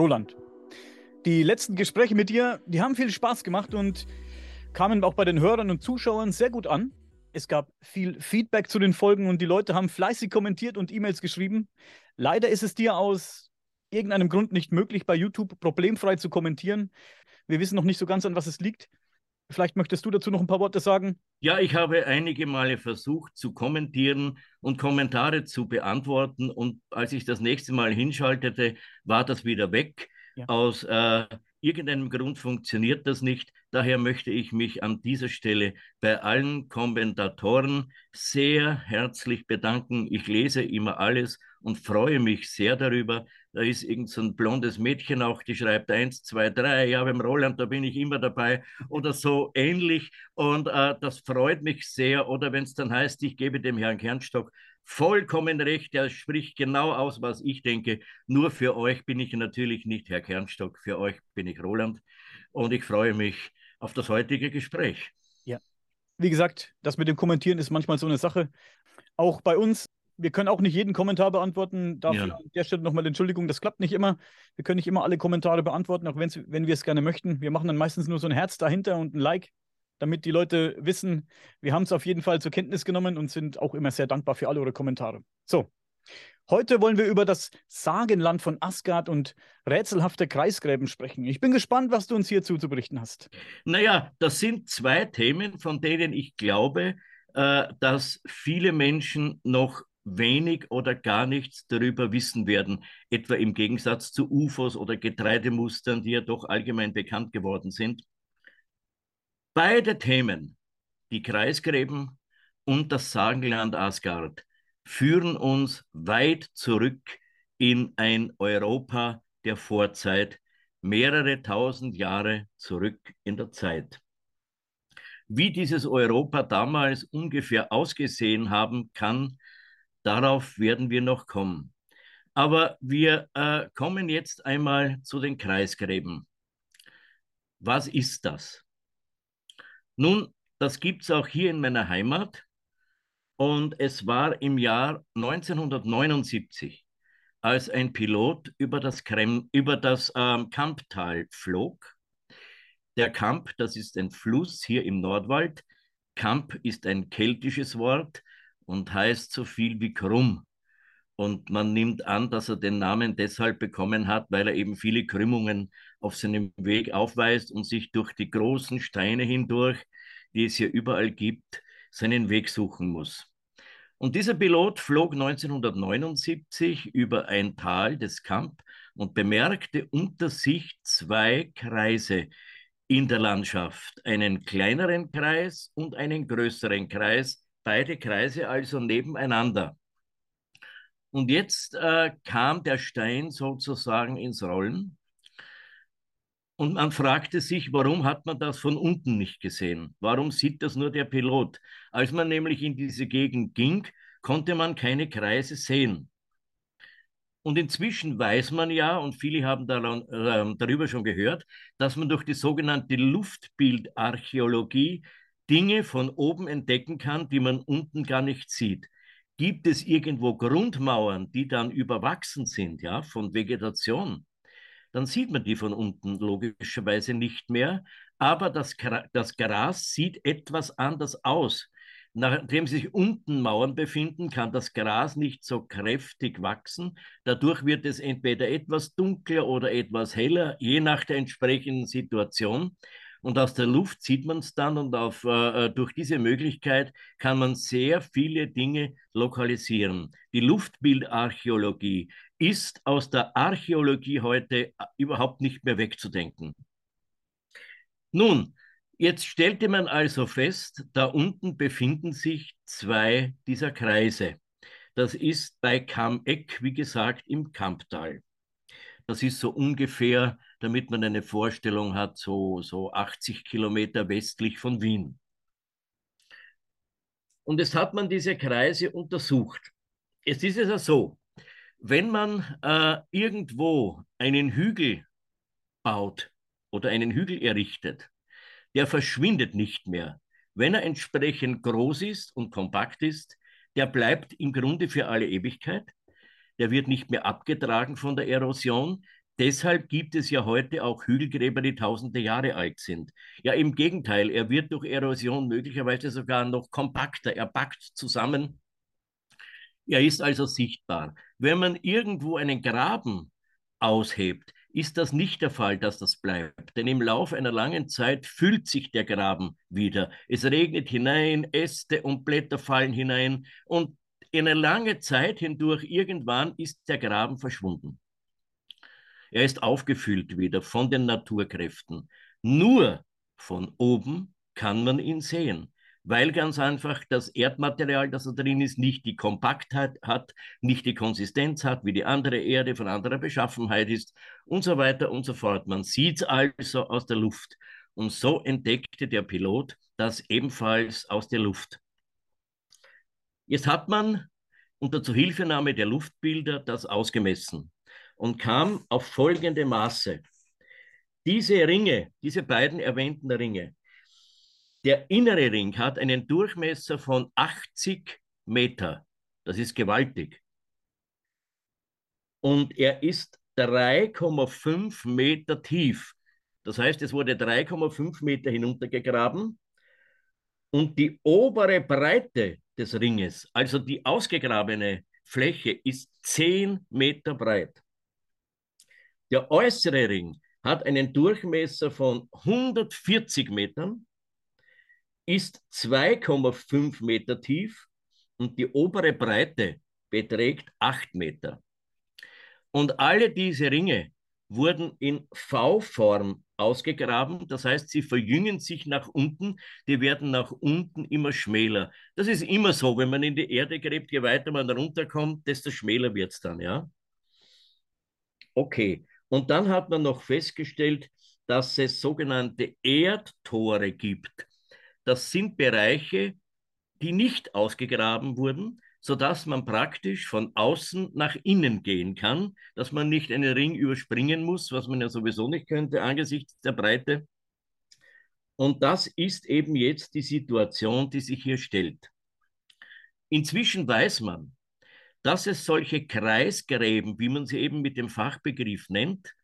Roland, die letzten Gespräche mit dir, die haben viel Spaß gemacht und kamen auch bei den Hörern und Zuschauern sehr gut an. Es gab viel Feedback zu den Folgen und die Leute haben fleißig kommentiert und E-Mails geschrieben. Leider ist es dir aus irgendeinem Grund nicht möglich, bei YouTube problemfrei zu kommentieren. Wir wissen noch nicht so ganz, an was es liegt. Vielleicht möchtest du dazu noch ein paar Worte sagen. Ja, ich habe einige Male versucht zu kommentieren und Kommentare zu beantworten. Und als ich das nächste Mal hinschaltete, war das wieder weg. Ja. Aus äh, irgendeinem Grund funktioniert das nicht. Daher möchte ich mich an dieser Stelle bei allen Kommentatoren sehr herzlich bedanken. Ich lese immer alles und freue mich sehr darüber, da ist irgend so ein blondes Mädchen auch, die schreibt eins, zwei, drei, ja, beim Roland, da bin ich immer dabei oder so ähnlich. Und äh, das freut mich sehr. Oder wenn es dann heißt, ich gebe dem Herrn Kernstock vollkommen recht, er spricht genau aus, was ich denke. Nur für euch bin ich natürlich nicht Herr Kernstock, für euch bin ich Roland. Und ich freue mich auf das heutige Gespräch. Ja. Wie gesagt, das mit dem Kommentieren ist manchmal so eine Sache. Auch bei uns wir können auch nicht jeden Kommentar beantworten. Dafür ja. an der Stelle nochmal Entschuldigung, das klappt nicht immer. Wir können nicht immer alle Kommentare beantworten, auch wenn wir es gerne möchten. Wir machen dann meistens nur so ein Herz dahinter und ein Like, damit die Leute wissen, wir haben es auf jeden Fall zur Kenntnis genommen und sind auch immer sehr dankbar für alle eure Kommentare. So, heute wollen wir über das Sagenland von Asgard und rätselhafte Kreisgräben sprechen. Ich bin gespannt, was du uns hierzu zu berichten hast. Naja, das sind zwei Themen, von denen ich glaube, äh, dass viele Menschen noch wenig oder gar nichts darüber wissen werden, etwa im Gegensatz zu UFOs oder Getreidemustern, die ja doch allgemein bekannt geworden sind. Beide Themen, die Kreisgräben und das Sagenland Asgard, führen uns weit zurück in ein Europa der Vorzeit, mehrere tausend Jahre zurück in der Zeit. Wie dieses Europa damals ungefähr ausgesehen haben kann, Darauf werden wir noch kommen. Aber wir äh, kommen jetzt einmal zu den Kreisgräben. Was ist das? Nun, das gibt es auch hier in meiner Heimat. Und es war im Jahr 1979, als ein Pilot über das, Krem über das ähm, Kamptal flog. Der Kamp, das ist ein Fluss hier im Nordwald. Kamp ist ein keltisches Wort und heißt so viel wie krumm. Und man nimmt an, dass er den Namen deshalb bekommen hat, weil er eben viele Krümmungen auf seinem Weg aufweist und sich durch die großen Steine hindurch, die es hier überall gibt, seinen Weg suchen muss. Und dieser Pilot flog 1979 über ein Tal des Kamp und bemerkte unter sich zwei Kreise in der Landschaft, einen kleineren Kreis und einen größeren Kreis, beide Kreise also nebeneinander. Und jetzt äh, kam der Stein sozusagen ins Rollen. Und man fragte sich, warum hat man das von unten nicht gesehen? Warum sieht das nur der Pilot? Als man nämlich in diese Gegend ging, konnte man keine Kreise sehen. Und inzwischen weiß man ja, und viele haben daran, äh, darüber schon gehört, dass man durch die sogenannte Luftbildarchäologie Dinge von oben entdecken kann, die man unten gar nicht sieht. Gibt es irgendwo Grundmauern, die dann überwachsen sind, ja, von Vegetation, dann sieht man die von unten logischerweise nicht mehr, aber das, das Gras sieht etwas anders aus. Nachdem sich unten Mauern befinden, kann das Gras nicht so kräftig wachsen. Dadurch wird es entweder etwas dunkler oder etwas heller, je nach der entsprechenden Situation. Und aus der Luft sieht man es dann und auf, äh, äh, durch diese Möglichkeit kann man sehr viele Dinge lokalisieren. Die Luftbildarchäologie ist aus der Archäologie heute äh, überhaupt nicht mehr wegzudenken. Nun, jetzt stellte man also fest, da unten befinden sich zwei dieser Kreise. Das ist bei Kammeck, wie gesagt, im Kamptal. Das ist so ungefähr, damit man eine Vorstellung hat, so, so 80 Kilometer westlich von Wien. Und jetzt hat man diese Kreise untersucht. Es ist ja so, wenn man äh, irgendwo einen Hügel baut oder einen Hügel errichtet, der verschwindet nicht mehr. Wenn er entsprechend groß ist und kompakt ist, der bleibt im Grunde für alle Ewigkeit der wird nicht mehr abgetragen von der Erosion, Deshalb gibt es ja heute auch Hügelgräber, die tausende Jahre alt sind. Ja, im Gegenteil, er wird durch Erosion möglicherweise sogar noch kompakter, er packt zusammen. Er ist also sichtbar. Wenn man irgendwo einen Graben aushebt, ist das nicht der Fall, dass das bleibt. Denn im Laufe einer langen Zeit füllt sich der Graben wieder. Es regnet hinein, Äste und Blätter fallen hinein und in einer langen Zeit hindurch irgendwann ist der Graben verschwunden. Er ist aufgefüllt wieder von den Naturkräften. Nur von oben kann man ihn sehen weil ganz einfach das Erdmaterial, das da drin ist, nicht die Kompaktheit hat, nicht die Konsistenz hat, wie die andere Erde von anderer Beschaffenheit ist und so weiter und so fort. Man sieht es also aus der Luft. Und so entdeckte der Pilot das ebenfalls aus der Luft. Jetzt hat man unter Zuhilfenahme der Luftbilder das ausgemessen und kam auf folgende Maße. Diese Ringe, diese beiden erwähnten Ringe, der innere Ring hat einen Durchmesser von 80 Meter. Das ist gewaltig. Und er ist 3,5 Meter tief. Das heißt, es wurde 3,5 Meter hinuntergegraben. Und die obere Breite des Ringes, also die ausgegrabene Fläche, ist 10 Meter breit. Der äußere Ring hat einen Durchmesser von 140 Metern ist 2,5 Meter tief und die obere Breite beträgt 8 Meter. Und alle diese Ringe wurden in V-Form ausgegraben. Das heißt, sie verjüngen sich nach unten, die werden nach unten immer schmäler. Das ist immer so, wenn man in die Erde gräbt, je weiter man runterkommt, desto schmäler wird es dann, ja. Okay, und dann hat man noch festgestellt, dass es sogenannte Erdtore gibt. Das sind Bereiche, die nicht ausgegraben wurden, sodass man praktisch von außen nach innen gehen kann, dass man nicht einen Ring überspringen muss, was man ja sowieso nicht könnte angesichts der Breite. Und das ist eben jetzt die Situation, die sich hier stellt. Inzwischen weiß man, dass es solche Kreisgräben, wie man sie eben mit dem Fachbegriff nennt,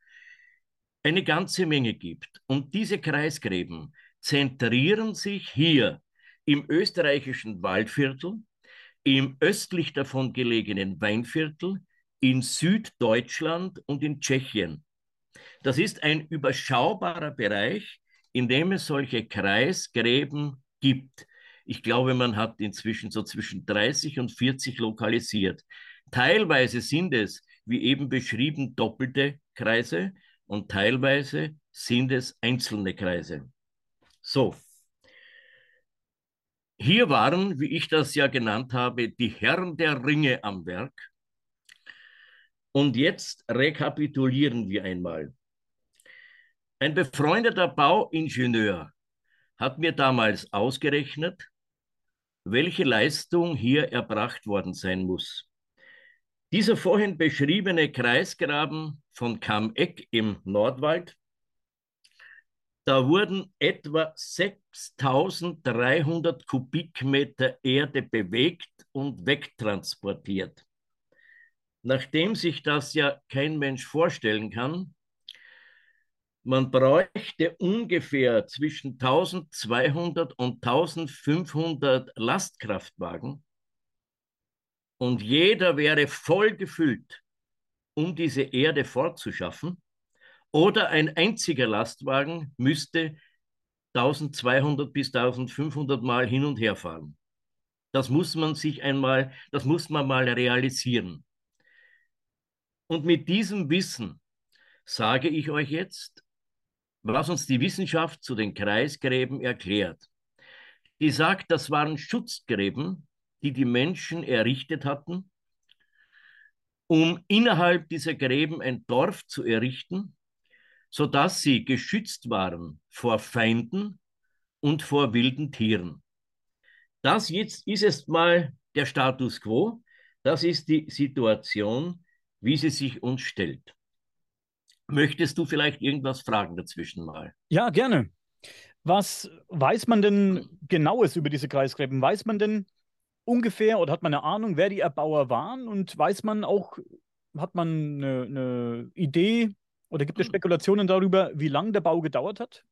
eine ganze Menge gibt. Und diese Kreisgräben zentrieren sich hier im österreichischen Waldviertel, im östlich davon gelegenen Weinviertel, in Süddeutschland und in Tschechien. Das ist ein überschaubarer Bereich, in dem es solche Kreisgräben gibt. Ich glaube, man hat inzwischen so zwischen 30 und 40 lokalisiert. Teilweise sind es, wie eben beschrieben, doppelte Kreise und teilweise sind es einzelne Kreise. So. Hier waren, wie ich das ja genannt habe, die Herren der Ringe am Werk. Und jetzt rekapitulieren wir einmal. Ein befreundeter Bauingenieur hat mir damals ausgerechnet, welche Leistung hier erbracht worden sein muss. Dieser vorhin beschriebene Kreisgraben von Kammeck im Nordwald da wurden etwa 6300 Kubikmeter Erde bewegt und wegtransportiert. Nachdem sich das ja kein Mensch vorstellen kann, man bräuchte ungefähr zwischen 1200 und 1500 Lastkraftwagen und jeder wäre voll gefüllt, um diese Erde fortzuschaffen. Oder ein einziger Lastwagen müsste 1200 bis 1500 Mal hin und her fahren. Das muss man sich einmal, das muss man mal realisieren. Und mit diesem Wissen sage ich euch jetzt, was uns die Wissenschaft zu den Kreisgräben erklärt. Die sagt, das waren Schutzgräben, die die Menschen errichtet hatten, um innerhalb dieser Gräben ein Dorf zu errichten, sodass sie geschützt waren vor Feinden und vor wilden Tieren. Das jetzt ist es mal der Status quo. Das ist die Situation, wie sie sich uns stellt. Möchtest du vielleicht irgendwas fragen dazwischen mal? Ja, gerne. Was weiß man denn genaues über diese Kreisgräben? Weiß man denn ungefähr oder hat man eine Ahnung, wer die Erbauer waren? Und weiß man auch, hat man eine, eine Idee, Oder gibt es Spekulationen darüber, wie lange der Bau gedauert hat?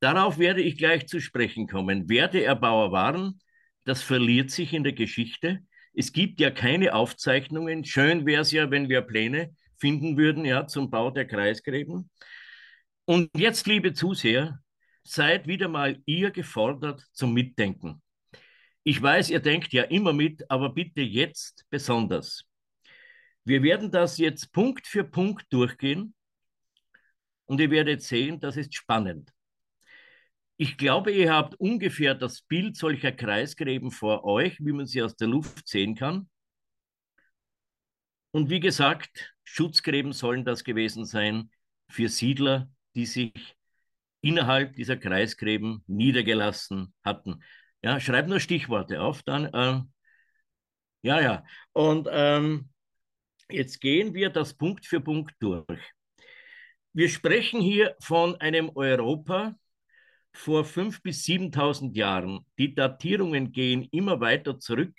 Darauf werde ich gleich zu sprechen kommen. Wer die Erbauer waren, das verliert sich in der Geschichte. Es gibt ja keine Aufzeichnungen. Schön wäre es ja, wenn wir Pläne finden würden ja, zum Bau der Kreisgräben. Und jetzt, liebe Zuseher, seid wieder mal ihr gefordert zum Mitdenken. Ich weiß, ihr denkt ja immer mit, aber bitte jetzt besonders. Wir werden das jetzt Punkt für Punkt durchgehen und ihr werdet sehen, das ist spannend. Ich glaube, ihr habt ungefähr das Bild solcher Kreisgräben vor euch, wie man sie aus der Luft sehen kann. Und wie gesagt, Schutzgräben sollen das gewesen sein für Siedler, die sich innerhalb dieser Kreisgräben niedergelassen hatten. Ja, schreib nur Stichworte auf, dann. Ähm, ja, ja. Und ähm, Jetzt gehen wir das Punkt für Punkt durch. Wir sprechen hier von einem Europa vor 5.000 bis 7.000 Jahren. Die Datierungen gehen immer weiter zurück.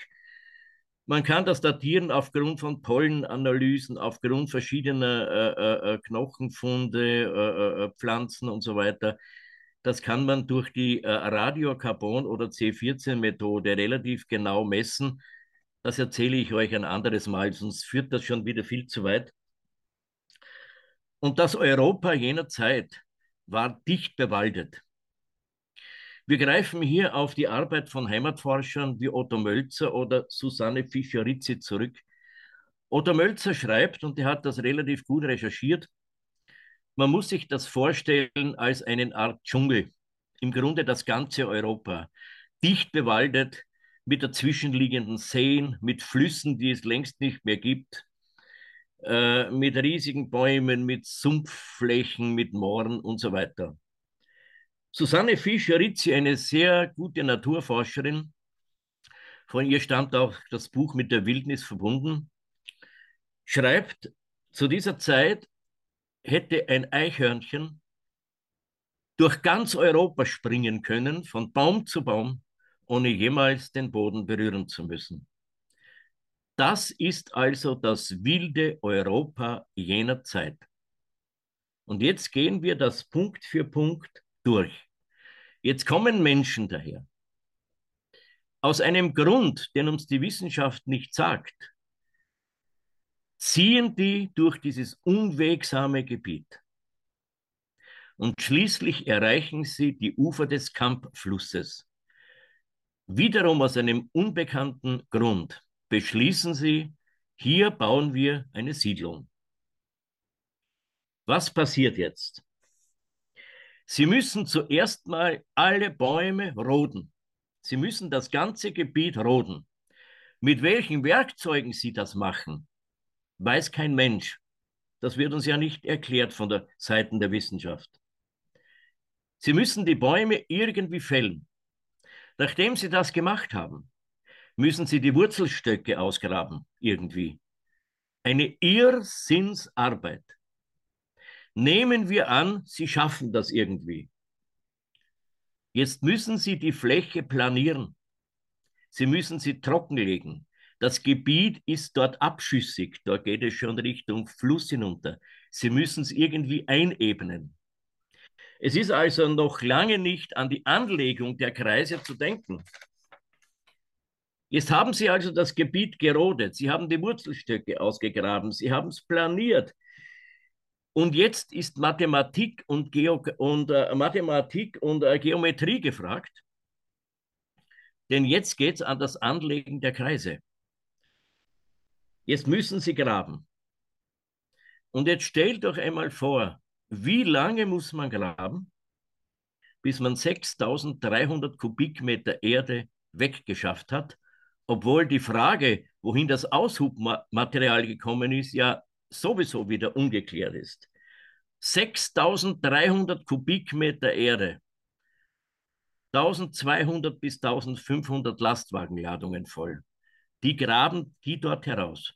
Man kann das datieren aufgrund von Pollenanalysen, aufgrund verschiedener äh, äh, äh Knochenfunde, äh, äh, Pflanzen und so weiter. Das kann man durch die äh, Radiokarbon- oder C14-Methode relativ genau messen. Das erzähle ich euch ein anderes Mal, sonst führt das schon wieder viel zu weit. Und das Europa jener Zeit war dicht bewaldet. Wir greifen hier auf die Arbeit von Heimatforschern wie Otto Mölzer oder Susanne Fischer-Ritzi zurück. Otto Mölzer schreibt, und er hat das relativ gut recherchiert, man muss sich das vorstellen als eine Art Dschungel. Im Grunde das ganze Europa. Dicht bewaldet, mit dazwischenliegenden Seen, mit Flüssen, die es längst nicht mehr gibt, äh, mit riesigen Bäumen, mit Sumpfflächen, mit Mooren und so weiter. Susanne Fischer-Ritzi, eine sehr gute Naturforscherin, von ihr stammt auch das Buch mit der Wildnis verbunden, schreibt, zu dieser Zeit hätte ein Eichhörnchen durch ganz Europa springen können, von Baum zu Baum, ohne jemals den Boden berühren zu müssen. Das ist also das wilde Europa jener Zeit. Und jetzt gehen wir das Punkt für Punkt durch. Jetzt kommen Menschen daher. Aus einem Grund, den uns die Wissenschaft nicht sagt, ziehen die durch dieses unwegsame Gebiet. Und schließlich erreichen sie die Ufer des Kampfflusses. Wiederum aus einem unbekannten Grund beschließen sie, hier bauen wir eine Siedlung. Was passiert jetzt? Sie müssen zuerst mal alle Bäume roden. Sie müssen das ganze Gebiet roden. Mit welchen Werkzeugen sie das machen, weiß kein Mensch. Das wird uns ja nicht erklärt von der Seite der Wissenschaft. Sie müssen die Bäume irgendwie fällen. Nachdem Sie das gemacht haben, müssen Sie die Wurzelstöcke ausgraben, irgendwie. Eine Irrsinnsarbeit. Nehmen wir an, Sie schaffen das irgendwie. Jetzt müssen Sie die Fläche planieren. Sie müssen sie trockenlegen. Das Gebiet ist dort abschüssig, da geht es schon Richtung Fluss hinunter. Sie müssen es irgendwie einebnen. Es ist also noch lange nicht an die Anlegung der Kreise zu denken. Jetzt haben Sie also das Gebiet gerodet, Sie haben die Wurzelstöcke ausgegraben, Sie haben es planiert. Und jetzt ist Mathematik und, Geo und äh, Mathematik und äh, Geometrie gefragt. Denn jetzt geht es an das Anlegen der Kreise. Jetzt müssen Sie graben. Und jetzt stellt euch einmal vor, wie lange muss man graben, bis man 6300 Kubikmeter Erde weggeschafft hat, obwohl die Frage, wohin das Aushubmaterial gekommen ist, ja sowieso wieder ungeklärt ist. 6300 Kubikmeter Erde, 1200 bis 1500 Lastwagenladungen voll. Die graben die dort heraus.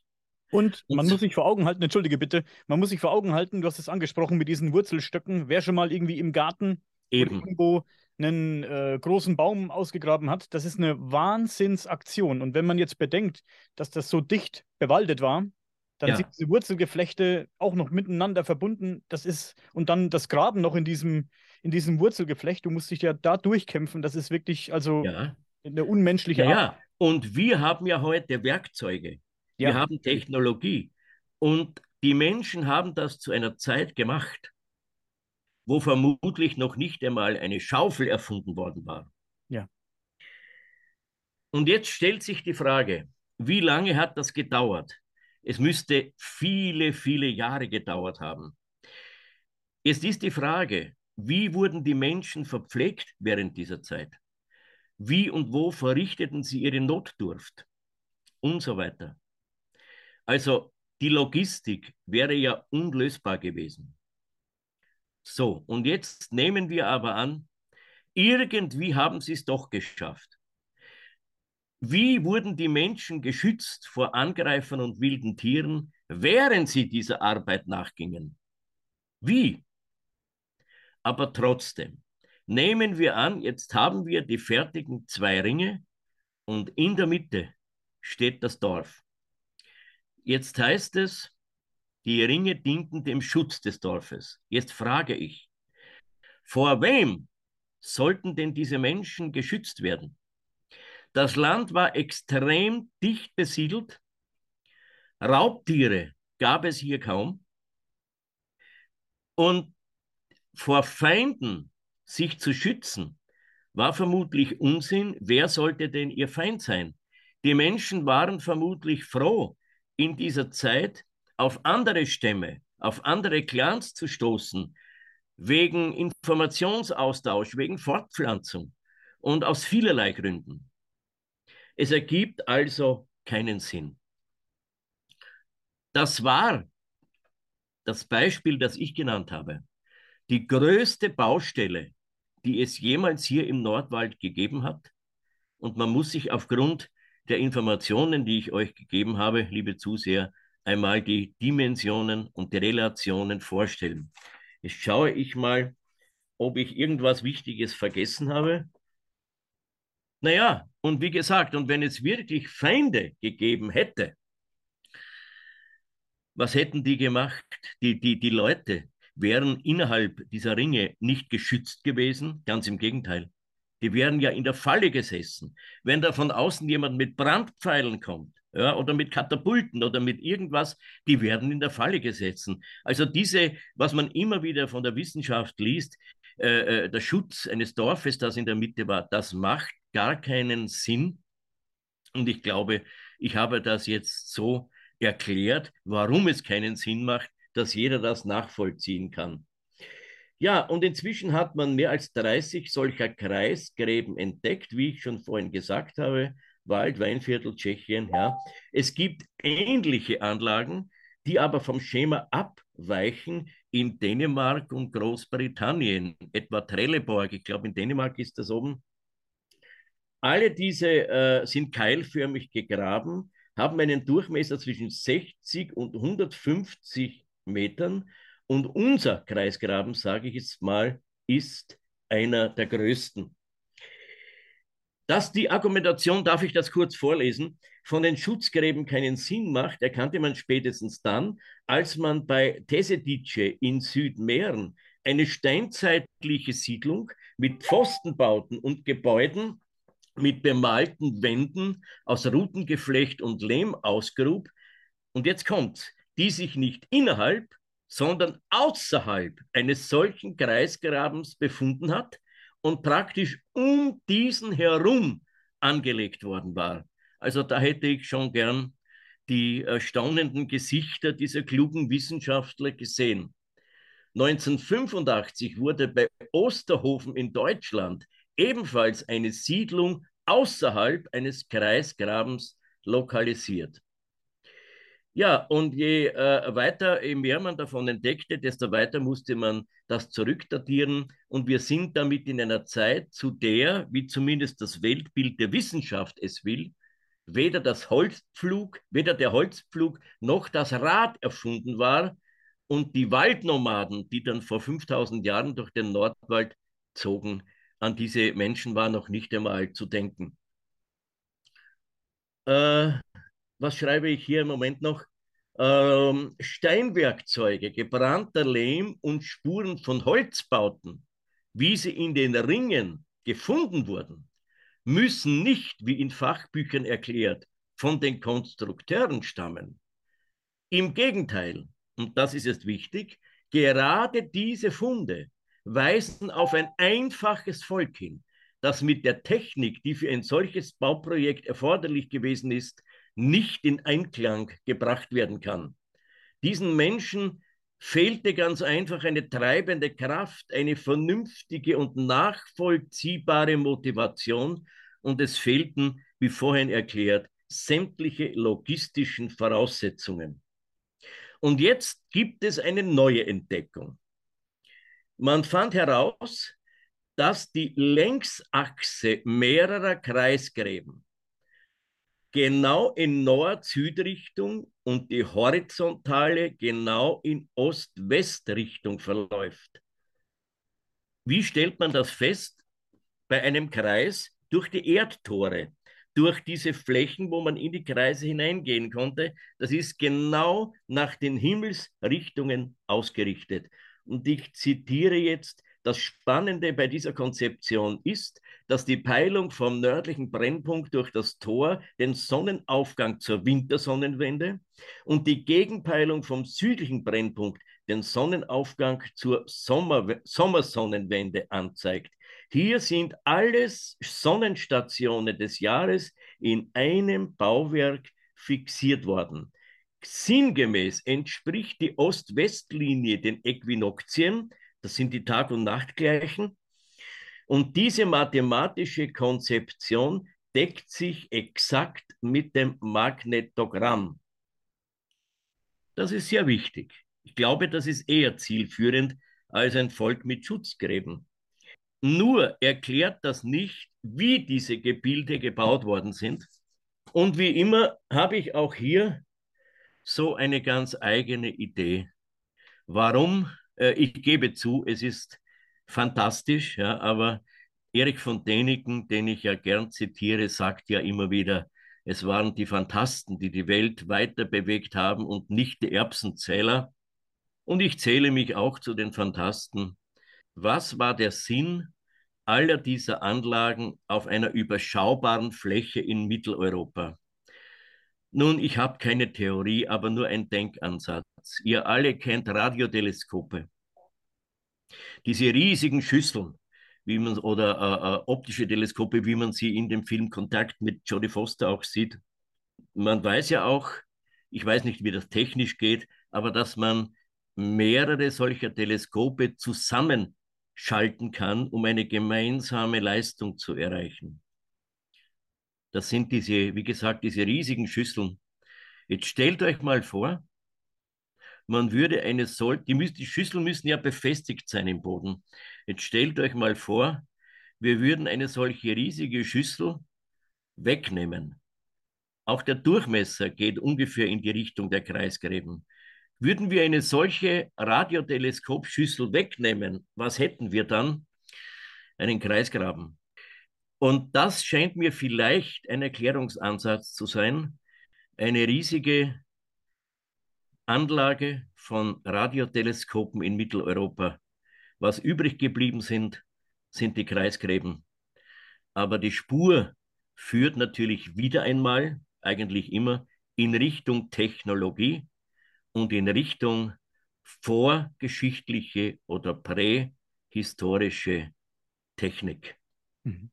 Und man muss sich vor Augen halten, entschuldige bitte, man muss sich vor Augen halten, du hast es angesprochen mit diesen Wurzelstöcken. Wer schon mal irgendwie im Garten irgendwo einen äh, großen Baum ausgegraben hat, das ist eine Wahnsinnsaktion. Und wenn man jetzt bedenkt, dass das so dicht bewaldet war, Dann ja. sind diese Wurzelgeflechte auch noch miteinander verbunden. Das ist, und dann das Graben noch in diesem, in diesem Wurzelgeflecht. Du musst dich ja da durchkämpfen. Das ist wirklich, also ja. eine unmenschliche ja, Art. Ja, und wir haben ja heute Werkzeuge. Ja. Wir haben Technologie. Und die Menschen haben das zu einer Zeit gemacht, wo vermutlich noch nicht einmal eine Schaufel erfunden worden war. Ja. Und jetzt stellt sich die Frage, wie lange hat das gedauert? Es müsste viele, viele Jahre gedauert haben. Jetzt ist die Frage, wie wurden die Menschen verpflegt während dieser Zeit? Wie und wo verrichteten sie ihre Notdurft? Und so weiter. Also die Logistik wäre ja unlösbar gewesen. So, und jetzt nehmen wir aber an, irgendwie haben sie es doch geschafft. Wie wurden die Menschen geschützt vor Angreifern und wilden Tieren, während sie dieser Arbeit nachgingen? Wie? Aber trotzdem, nehmen wir an, jetzt haben wir die fertigen zwei Ringe und in der Mitte steht das Dorf. Jetzt heißt es, die Ringe dienten dem Schutz des Dorfes. Jetzt frage ich, vor wem sollten denn diese Menschen geschützt werden? Das Land war extrem dicht besiedelt. Raubtiere gab es hier kaum. Und vor Feinden sich zu schützen, war vermutlich Unsinn. Wer sollte denn ihr Feind sein? Die Menschen waren vermutlich froh, in dieser Zeit auf andere Stämme, auf andere Clans zu stoßen, wegen Informationsaustausch, wegen Fortpflanzung und aus vielerlei Gründen. Es ergibt also keinen Sinn. Das war das Beispiel, das ich genannt habe. Die größte Baustelle, die es jemals hier im Nordwald gegeben hat. Und man muss sich aufgrund der Informationen, die ich euch gegeben habe, liebe Zuseher, einmal die Dimensionen und die Relationen vorstellen. Jetzt schaue ich mal, ob ich irgendwas Wichtiges vergessen habe. Naja, und wie gesagt, und wenn es wirklich Feinde gegeben hätte, was hätten die gemacht? Die, die, die Leute wären innerhalb dieser Ringe nicht geschützt gewesen, ganz im Gegenteil. Die wären ja in der Falle gesessen. Wenn da von außen jemand mit Brandpfeilen kommt, ja, oder mit Katapulten oder mit irgendwas, die werden in der Falle gesetzt. Also diese, was man immer wieder von der Wissenschaft liest, äh, äh, der Schutz eines Dorfes, das in der Mitte war, das macht gar keinen Sinn. Und ich glaube, ich habe das jetzt so erklärt, warum es keinen Sinn macht, dass jeder das nachvollziehen kann. Ja, und inzwischen hat man mehr als 30 solcher Kreisgräben entdeckt, wie ich schon vorhin gesagt habe. Wald, Weinviertel, Tschechien. Ja. Es gibt ähnliche Anlagen, die aber vom Schema abweichen in Dänemark und Großbritannien, etwa Trelleborg. Ich glaube, in Dänemark ist das oben. Alle diese äh, sind keilförmig gegraben, haben einen Durchmesser zwischen 60 und 150 Metern. Und unser Kreisgraben, sage ich jetzt mal, ist einer der größten dass die Argumentation, darf ich das kurz vorlesen, von den Schutzgräben keinen Sinn macht, erkannte man spätestens dann, als man bei Tesedice in Südmähren eine steinzeitliche Siedlung mit Pfostenbauten und Gebäuden mit bemalten Wänden aus Rutengeflecht und Lehm ausgrub. Und jetzt kommt, die sich nicht innerhalb, sondern außerhalb eines solchen Kreisgrabens befunden hat, und praktisch um diesen herum angelegt worden war. Also da hätte ich schon gern die erstaunenden Gesichter dieser klugen Wissenschaftler gesehen. 1985 wurde bei Osterhofen in Deutschland ebenfalls eine Siedlung außerhalb eines Kreisgrabens lokalisiert. Ja, und je äh, weiter, je mehr man davon entdeckte, desto weiter musste man das zurückdatieren. Und wir sind damit in einer Zeit, zu der, wie zumindest das Weltbild der Wissenschaft es will, weder das Holzpflug, weder der Holzpflug noch das Rad erfunden war. Und die Waldnomaden, die dann vor 5000 Jahren durch den Nordwald zogen, an diese Menschen war noch nicht einmal zu denken. Äh, was schreibe ich hier im Moment noch? ähm, Steinwerkzeuge, gebrannter Lehm und Spuren von Holzbauten, wie sie in den Ringen gefunden wurden, müssen nicht, wie in Fachbüchern erklärt, von den Konstrukteuren stammen. Im Gegenteil, und das ist jetzt wichtig, gerade diese Funde weisen auf ein einfaches Volk hin, das mit der Technik, die für ein solches Bauprojekt erforderlich gewesen ist, nicht in Einklang gebracht werden kann. Diesen Menschen fehlte ganz einfach eine treibende Kraft, eine vernünftige und nachvollziehbare Motivation und es fehlten, wie vorhin erklärt, sämtliche logistischen Voraussetzungen. Und jetzt gibt es eine neue Entdeckung. Man fand heraus, dass die Längsachse mehrerer Kreisgräben genau in Nord-Süd-Richtung und die horizontale genau in Ost-West-Richtung verläuft. Wie stellt man das fest? Bei einem Kreis durch die Erdtore, durch diese Flächen, wo man in die Kreise hineingehen konnte. Das ist genau nach den Himmelsrichtungen ausgerichtet. Und ich zitiere jetzt, das Spannende bei dieser Konzeption ist, dass die Peilung vom nördlichen Brennpunkt durch das Tor den Sonnenaufgang zur Wintersonnenwende und die Gegenpeilung vom südlichen Brennpunkt den Sonnenaufgang zur Sommer Sommersonnenwende anzeigt. Hier sind alles Sonnenstationen des Jahres in einem Bauwerk fixiert worden. Sinngemäß entspricht die Ost-West-Linie den Äquinoxien, das sind die Tag- und Nachtgleichen, und diese mathematische Konzeption deckt sich exakt mit dem Magnetogramm. Das ist sehr wichtig. Ich glaube, das ist eher zielführend als ein Volk mit Schutzgräben. Nur erklärt das nicht, wie diese Gebilde gebaut worden sind. Und wie immer habe ich auch hier so eine ganz eigene Idee. Warum? Äh, ich gebe zu, es ist fantastisch, ja, aber Erich von Däniken, den ich ja gern zitiere, sagt ja immer wieder, es waren die Fantasten, die die Welt weiter bewegt haben und nicht die Erbsenzähler. Und ich zähle mich auch zu den Fantasten. Was war der Sinn aller dieser Anlagen auf einer überschaubaren Fläche in Mitteleuropa? Nun, ich habe keine Theorie, aber nur ein Denkansatz. Ihr alle kennt Radioteleskope. Diese riesigen Schüsseln, wie man, oder äh, äh, optische Teleskope, wie man sie in dem Film Kontakt mit Jodie Foster auch sieht. Man weiß ja auch, ich weiß nicht, wie das technisch geht, aber dass man mehrere solcher Teleskope zusammenschalten kann, um eine gemeinsame Leistung zu erreichen. Das sind diese, wie gesagt, diese riesigen Schüsseln. Jetzt stellt euch mal vor, man würde eine Sol die, die Schüsseln müssen ja befestigt sein im Boden. Jetzt stellt euch mal vor, wir würden eine solche riesige Schüssel wegnehmen. Auch der Durchmesser geht ungefähr in die Richtung der Kreisgräben. Würden wir eine solche Radioteleskopschüssel wegnehmen, was hätten wir dann? Einen Kreisgraben. Und das scheint mir vielleicht ein Erklärungsansatz zu sein. Eine riesige Anlage von Radioteleskopen in Mitteleuropa. Was übrig geblieben sind, sind die Kreisgräben. Aber die Spur führt natürlich wieder einmal, eigentlich immer, in Richtung Technologie und in Richtung vorgeschichtliche oder prähistorische Technik. Mhm.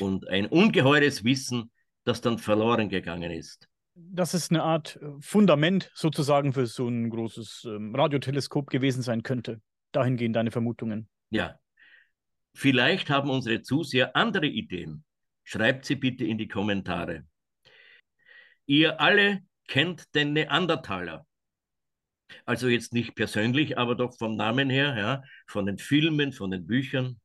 Und ein ungeheures Wissen, das dann verloren gegangen ist dass es eine Art äh, Fundament sozusagen für so ein großes ähm, Radioteleskop gewesen sein könnte. Dahin gehen deine Vermutungen. Ja. Vielleicht haben unsere Zuseher andere Ideen. Schreibt sie bitte in die Kommentare. Ihr alle kennt den Neandertaler. Also jetzt nicht persönlich, aber doch vom Namen her, ja, von den Filmen, von den Büchern.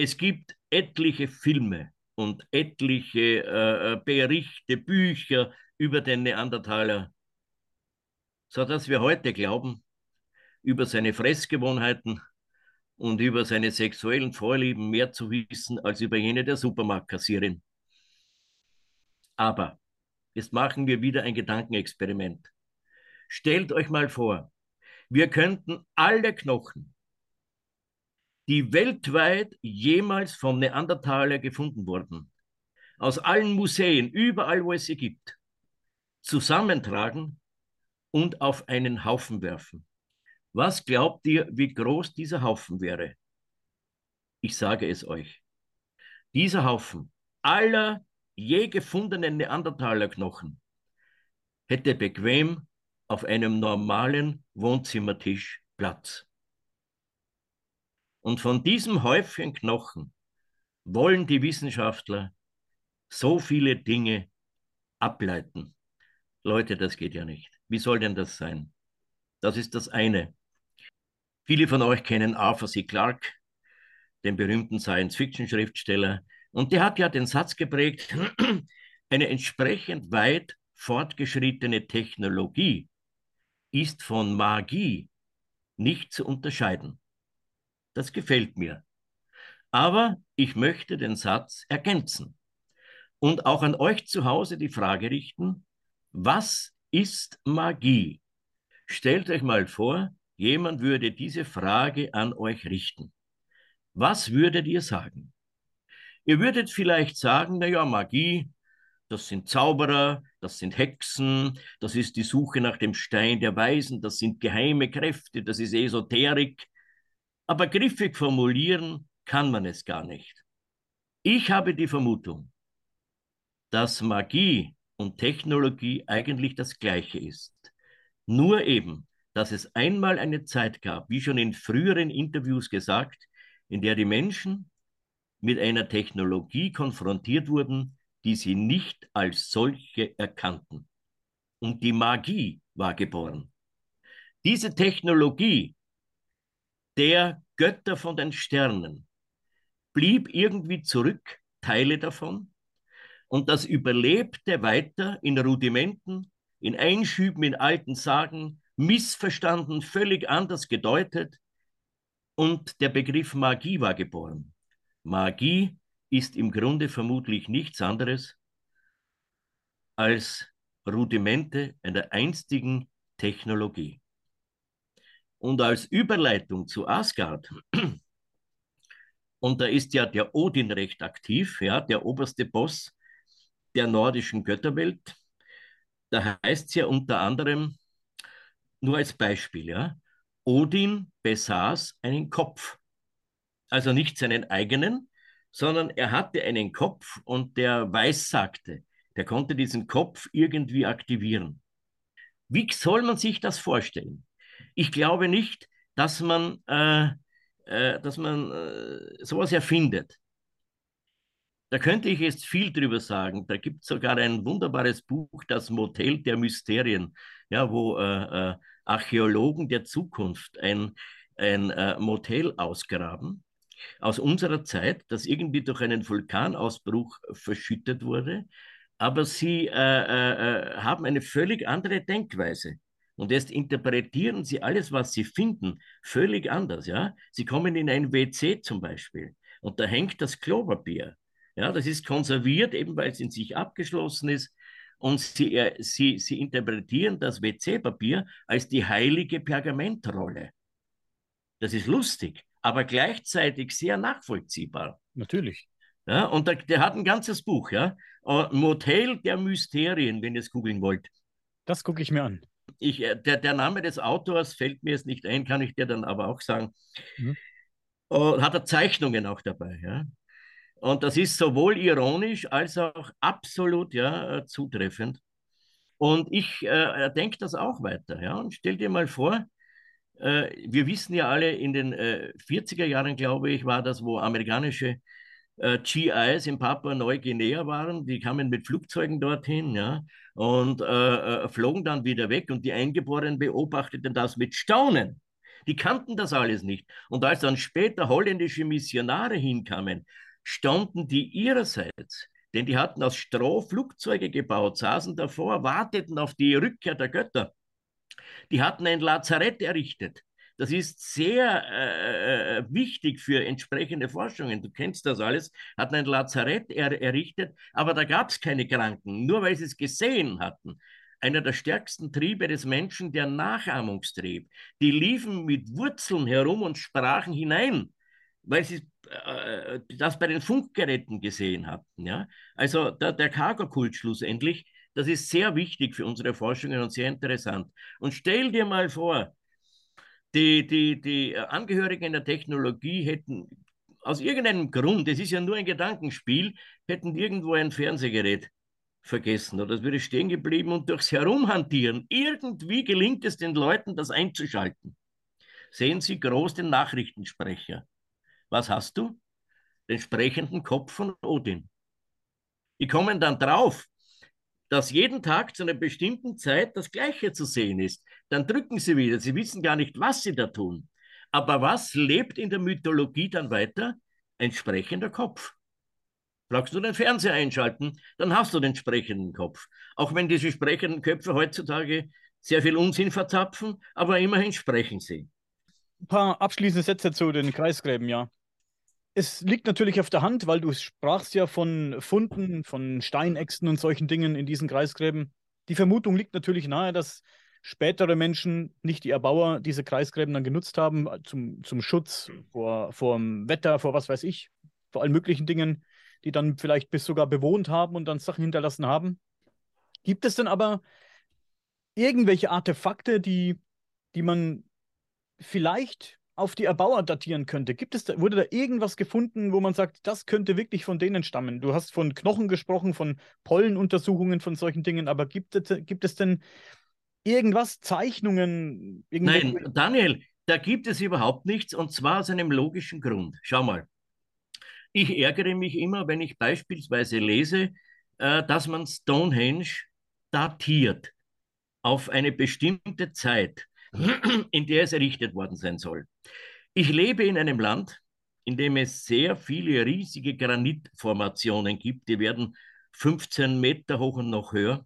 Es gibt etliche Filme und etliche äh, äh, Berichte, Bücher über den Neandertaler, sodass wir heute glauben, über seine Fressgewohnheiten und über seine sexuellen Vorlieben mehr zu wissen als über jene der Supermarktkassierin. Aber Jetzt machen wir wieder ein Gedankenexperiment. Stellt euch mal vor, wir könnten alle Knochen, die weltweit jemals vom Neandertaler gefunden wurden, aus allen Museen, überall, wo es sie gibt, zusammentragen und auf einen Haufen werfen. Was glaubt ihr, wie groß dieser Haufen wäre? Ich sage es euch. Dieser Haufen aller je gefundenen Neandertalerknochen hätte bequem auf einem normalen Wohnzimmertisch Platz. Und von diesem Häufchen Knochen wollen die Wissenschaftler so viele Dinge ableiten. Leute, das geht ja nicht. Wie soll denn das sein? Das ist das eine. Viele von euch kennen Arthur C. Clarke, den berühmten Science-Fiction-Schriftsteller. Und der hat ja den Satz geprägt, eine entsprechend weit fortgeschrittene Technologie ist von Magie nicht zu unterscheiden. Das gefällt mir. Aber ich möchte den Satz ergänzen und auch an euch zu Hause die Frage richten, was ist Magie? Stellt euch mal vor, jemand würde diese Frage an euch richten. Was würdet ihr sagen? Ihr würdet vielleicht sagen, naja, Magie, das sind Zauberer, das sind Hexen, das ist die Suche nach dem Stein der Weisen, das sind geheime Kräfte, das ist Esoterik. Aber griffig formulieren kann man es gar nicht. Ich habe die Vermutung, dass Magie und Technologie eigentlich das Gleiche ist. Nur eben, dass es einmal eine Zeit gab, wie schon in früheren Interviews gesagt, in der die Menschen mit einer Technologie konfrontiert wurden, die sie nicht als solche erkannten. Und die Magie war geboren. Diese Technologie der Götter von den Sternen blieb irgendwie zurück, Teile davon, und das überlebte weiter in Rudimenten, in Einschüben, in alten Sagen, missverstanden, völlig anders gedeutet. Und der Begriff Magie war geboren. Magie ist im Grunde vermutlich nichts anderes als Rudimente einer einstigen Technologie. Und als Überleitung zu Asgard, und da ist ja der Odin recht aktiv, ja, der oberste Boss der nordischen Götterwelt, da heißt es ja unter anderem, nur als Beispiel, ja, Odin besaß einen Kopf. Also nicht seinen eigenen, sondern er hatte einen Kopf und der weissagte. Der konnte diesen Kopf irgendwie aktivieren. Wie soll man sich das vorstellen? Ich glaube nicht, dass man, äh, äh, dass man äh, sowas erfindet. Da könnte ich jetzt viel drüber sagen. Da gibt es sogar ein wunderbares Buch, das Motel der Mysterien, ja, wo äh, äh, Archäologen der Zukunft ein, ein äh, Motel ausgraben aus unserer Zeit, das irgendwie durch einen Vulkanausbruch verschüttet wurde. Aber sie haben eine völlig andere Denkweise. Und jetzt interpretieren sie alles, was sie finden, völlig anders. Ja? Sie kommen in ein WC zum Beispiel und da hängt das Klopapier. Ja, das ist konserviert, eben weil es in sich abgeschlossen ist. Und sie, äh, sie, sie interpretieren das WC-Papier als die heilige Pergamentrolle. Das ist lustig, aber gleichzeitig sehr nachvollziehbar. Natürlich. Ja, und der, der hat ein ganzes Buch, ja. Uh, Motel der Mysterien, wenn ihr es googeln wollt. Das gucke ich mir an. Ich, äh, der, der Name des Autors fällt mir jetzt nicht ein, kann ich dir dann aber auch sagen. Mhm. Uh, hat er Zeichnungen auch dabei, ja. Und das ist sowohl ironisch als auch absolut ja, äh, zutreffend. Und ich äh, denke das auch weiter. Ja? Und stell dir mal vor, äh, wir wissen ja alle, in den äh, 40er Jahren, glaube ich, war das, wo amerikanische äh, GIs in Papua-Neuguinea waren. Die kamen mit Flugzeugen dorthin ja? und äh, flogen dann wieder weg. Und die Eingeborenen beobachteten das mit Staunen. Die kannten das alles nicht. Und als dann später holländische Missionare hinkamen, standen die ihrerseits, denn die hatten aus Stroh Flugzeuge gebaut, saßen davor, warteten auf die Rückkehr der Götter. Die hatten ein Lazarett errichtet. Das ist sehr äh, äh, wichtig für entsprechende Forschungen. Du kennst das alles. Hat ein Lazarett er errichtet, aber da gab es keine Kranken, nur weil sie es gesehen hatten einer der stärksten Triebe des Menschen, der Nachahmungstrieb. Die liefen mit Wurzeln herum und sprachen hinein, weil sie äh, das bei den Funkgeräten gesehen hatten. Ja? Also der, der Cargo-Kult schlussendlich, das ist sehr wichtig für unsere Forschungen und sehr interessant. Und stell dir mal vor, die, die, die Angehörigen der Technologie hätten aus irgendeinem Grund, es ist ja nur ein Gedankenspiel, hätten irgendwo ein Fernsehgerät vergessen oder es würde stehen geblieben und durchs Herumhantieren. Irgendwie gelingt es den Leuten, das einzuschalten. Sehen Sie groß den Nachrichtensprecher. Was hast du? Den sprechenden Kopf von Odin. Die kommen dann drauf, dass jeden Tag zu einer bestimmten Zeit das Gleiche zu sehen ist. Dann drücken sie wieder. Sie wissen gar nicht, was sie da tun. Aber was lebt in der Mythologie dann weiter? Ein sprechender Kopf. Brauchst du den Fernseher einschalten, dann hast du den sprechenden Kopf. Auch wenn diese sprechenden Köpfe heutzutage sehr viel Unsinn verzapfen, aber immerhin sprechen sie. Ein paar abschließende Sätze zu den Kreisgräben, ja. Es liegt natürlich auf der Hand, weil du sprachst ja von Funden, von Steinäxten und solchen Dingen in diesen Kreisgräben. Die Vermutung liegt natürlich nahe, dass spätere Menschen, nicht die Erbauer, diese Kreisgräben dann genutzt haben zum, zum Schutz vor, vor dem Wetter, vor was weiß ich, vor allen möglichen Dingen die dann vielleicht bis sogar bewohnt haben und dann Sachen hinterlassen haben. Gibt es denn aber irgendwelche Artefakte, die, die man vielleicht auf die Erbauer datieren könnte? Gibt es da, wurde da irgendwas gefunden, wo man sagt, das könnte wirklich von denen stammen? Du hast von Knochen gesprochen, von Pollenuntersuchungen, von solchen Dingen, aber gibt es, gibt es denn irgendwas, Zeichnungen? Nein, Daniel, da gibt es überhaupt nichts und zwar aus einem logischen Grund. Schau mal. Ich ärgere mich immer, wenn ich beispielsweise lese, äh, dass man Stonehenge datiert auf eine bestimmte Zeit, in der es errichtet worden sein soll. Ich lebe in einem Land, in dem es sehr viele riesige Granitformationen gibt. Die werden 15 Meter hoch und noch höher.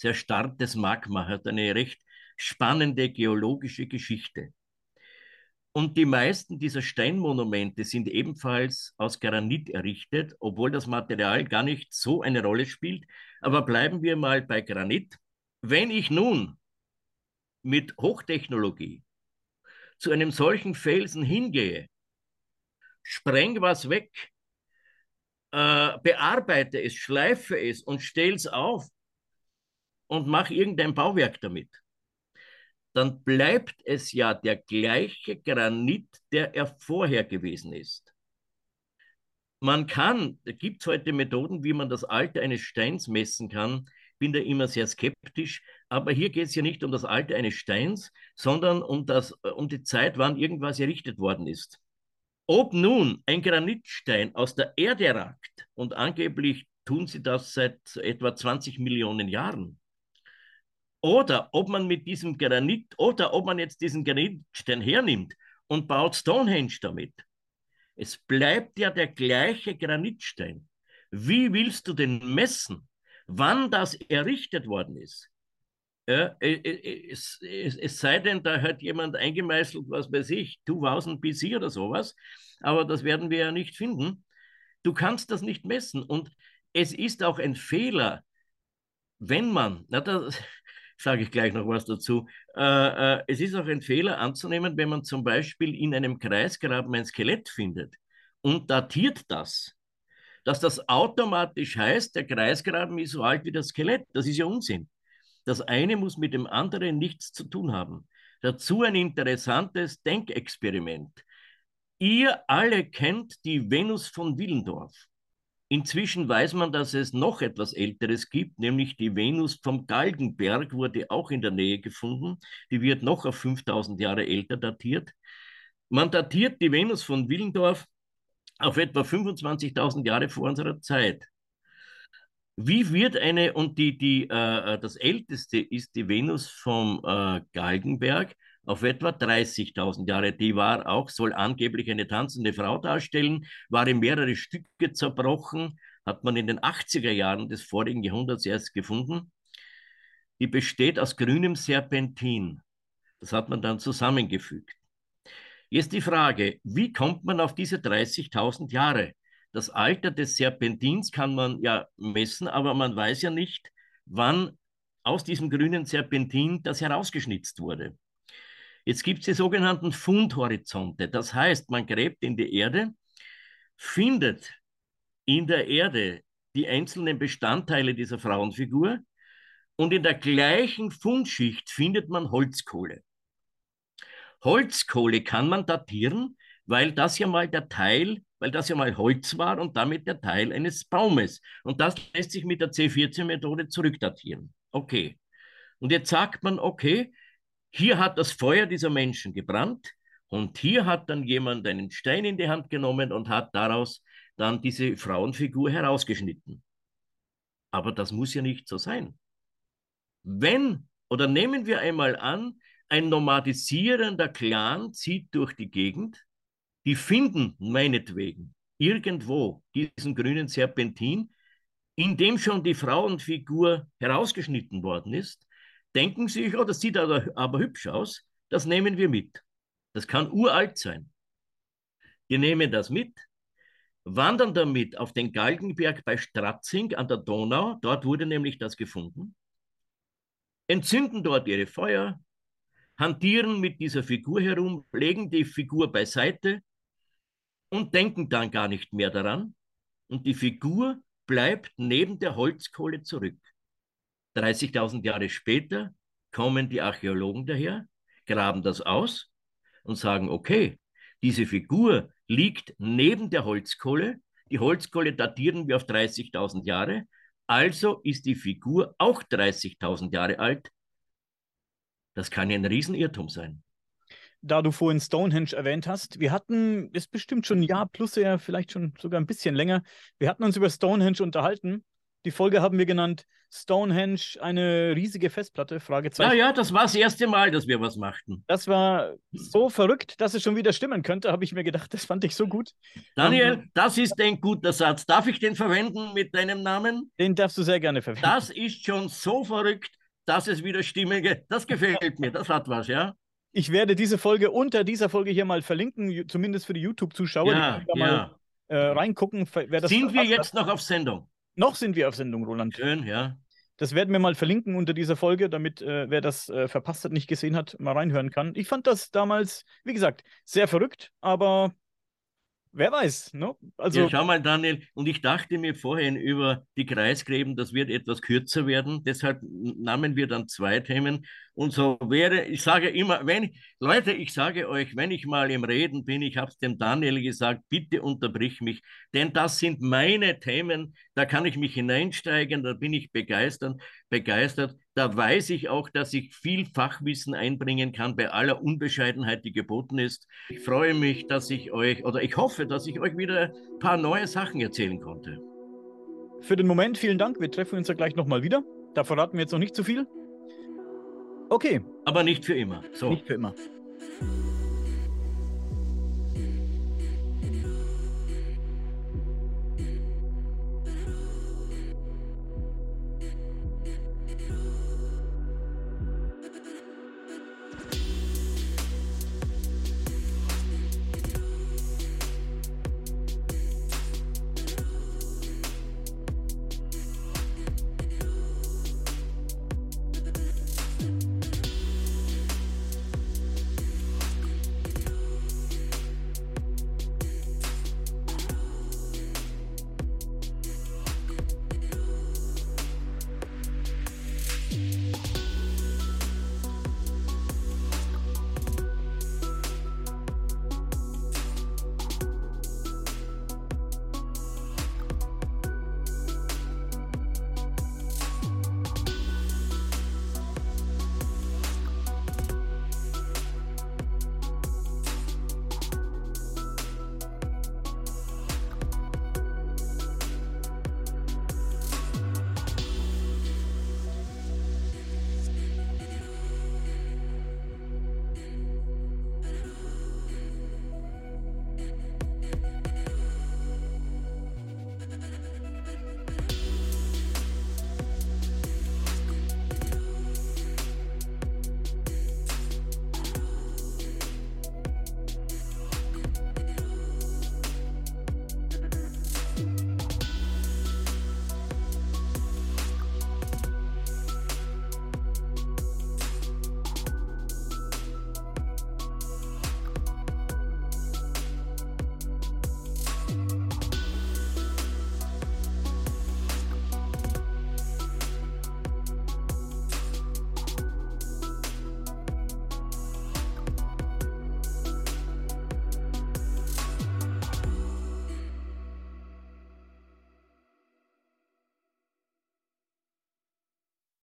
Sehr starkes Magma hat eine recht spannende geologische Geschichte. Und die meisten dieser Steinmonumente sind ebenfalls aus Granit errichtet, obwohl das Material gar nicht so eine Rolle spielt. Aber bleiben wir mal bei Granit. Wenn ich nun mit Hochtechnologie zu einem solchen Felsen hingehe, spreng was weg, äh, bearbeite es, schleife es und stelle es auf und mache irgendein Bauwerk damit, dann bleibt es ja der gleiche Granit, der er vorher gewesen ist. Man kann, da gibt es heute Methoden, wie man das Alter eines Steins messen kann. Bin da immer sehr skeptisch, aber hier geht es ja nicht um das Alter eines Steins, sondern um, das, um die Zeit, wann irgendwas errichtet worden ist. Ob nun ein Granitstein aus der Erde ragt, und angeblich tun sie das seit etwa 20 Millionen Jahren, oder ob man mit diesem Granit oder ob man jetzt diesen Granitstein hernimmt und baut Stonehenge damit. Es bleibt ja der gleiche Granitstein. Wie willst du denn messen, wann das errichtet worden ist? Ja, äh, äh, es, es, es, sei denn, da hat jemand eingemeißelt, was weiß ich, 2000 BC oder sowas, aber das werden wir ja nicht finden. Du kannst das nicht messen und es ist auch ein Fehler, wenn man, na, das, sage ich gleich noch was dazu. Äh, äh, es ist auch ein Fehler anzunehmen, wenn man zum Beispiel in einem Kreisgraben ein Skelett findet und datiert das, dass das automatisch heißt, der Kreisgraben ist so alt wie das Skelett. Das ist ja Unsinn. Das eine muss mit dem anderen nichts zu tun haben. Dazu ein interessantes Denkexperiment. Ihr alle kennt die Venus von Willendorf. Inzwischen weiß man, dass es noch etwas Älteres gibt, nämlich die Venus vom Galgenberg wurde auch in der Nähe gefunden. Die wird noch auf 5000 Jahre älter datiert. Man datiert die Venus von Willendorf auf etwa 25.000 Jahre vor unserer Zeit. Wie wird eine, und die, die, äh, das älteste ist die Venus vom äh, Galgenberg, auf etwa 30.000 Jahre. Die war auch, soll angeblich eine tanzende Frau darstellen, war in mehrere Stücke zerbrochen, hat man in den 80er Jahren des vorigen Jahrhunderts erst gefunden. Die besteht aus grünem Serpentin. Das hat man dann zusammengefügt. Jetzt die Frage, wie kommt man auf diese 30.000 Jahre? Das Alter des Serpentins kann man ja messen, aber man weiß ja nicht, wann aus diesem grünen Serpentin das herausgeschnitzt wurde. Jetzt gibt es die sogenannten Fundhorizonte. Das heißt, man gräbt in die Erde, findet in der Erde die einzelnen Bestandteile dieser Frauenfigur und in der gleichen Fundschicht findet man Holzkohle. Holzkohle kann man datieren, weil das ja mal der Teil, weil das ja mal Holz war und damit der Teil eines Baumes. Und das lässt sich mit der C14-Methode zurückdatieren. Okay. Und jetzt sagt man, okay, hier hat das Feuer dieser Menschen gebrannt und hier hat dann jemand einen Stein in die Hand genommen und hat daraus dann diese Frauenfigur herausgeschnitten. Aber das muss ja nicht so sein. Wenn, oder nehmen wir einmal an, ein nomadisierender Clan zieht durch die Gegend, die finden meinetwegen irgendwo diesen grünen Serpentin, in dem schon die Frauenfigur herausgeschnitten worden ist, denken sich, oh, das sieht aber, aber hübsch aus, das nehmen wir mit. Das kann uralt sein. Wir nehmen das mit, wandern damit auf den Galgenberg bei Stratzing an der Donau, dort wurde nämlich das gefunden, entzünden dort ihre Feuer, hantieren mit dieser Figur herum, legen die Figur beiseite und denken dann gar nicht mehr daran. Und die Figur bleibt neben der Holzkohle zurück. 30.000 Jahre später kommen die Archäologen daher, graben das aus und sagen, okay, diese Figur liegt neben der Holzkohle. Die Holzkohle datieren wir auf 30.000 Jahre. Also ist die Figur auch 30.000 Jahre alt. Das kann ja ein Riesenirrtum sein. Da du vorhin Stonehenge erwähnt hast, wir hatten, ist bestimmt schon ein Jahr plus ja vielleicht schon sogar ein bisschen länger, wir hatten uns über Stonehenge unterhalten. Die Folge haben wir genannt Stonehenge, eine riesige Festplatte, Fragezeichen. Ja, ja, das war das erste Mal, dass wir was machten. Das war so verrückt, dass es schon wieder stimmen könnte, habe ich mir gedacht. Das fand ich so gut. Daniel, um, das ist ein guter Satz. Darf ich den verwenden mit deinem Namen? Den darfst du sehr gerne verwenden. Das ist schon so verrückt, dass es wieder stimmige. Das gefällt mir, das hat was, ja. Ich werde diese Folge unter dieser Folge hier mal verlinken, zumindest für die YouTube-Zuschauer. Ja, die ja. mal äh, reingucken. Sind wir jetzt noch auf Sendung? Noch sind wir auf Sendung, Roland. Schön, ja. Das werden wir mal verlinken unter dieser Folge, damit äh, wer das äh, verpasst hat, nicht gesehen hat, mal reinhören kann. Ich fand das damals, wie gesagt, sehr verrückt, aber Wer weiß, ne? Also, ja, schau mal, Daniel, und ich dachte mir vorhin über die Kreisgräben, das wird etwas kürzer werden. Deshalb nahmen wir dann zwei Themen. Und so wäre, ich sage immer, wenn, Leute, ich sage euch, wenn ich mal im Reden bin, ich habe es dem Daniel gesagt, bitte unterbrich mich, denn das sind meine Themen, da kann ich mich hineinsteigen, da bin ich begeistert, begeistert da weiß ich auch, dass ich viel Fachwissen einbringen kann bei aller Unbescheidenheit, die geboten ist. Ich freue mich, dass ich euch, oder ich hoffe, dass ich euch wieder ein paar neue Sachen erzählen konnte. Für den Moment vielen Dank. Wir treffen uns ja gleich nochmal wieder. Da verraten wir jetzt noch nicht zu viel. Okay. Aber nicht für immer. So. Nicht für immer.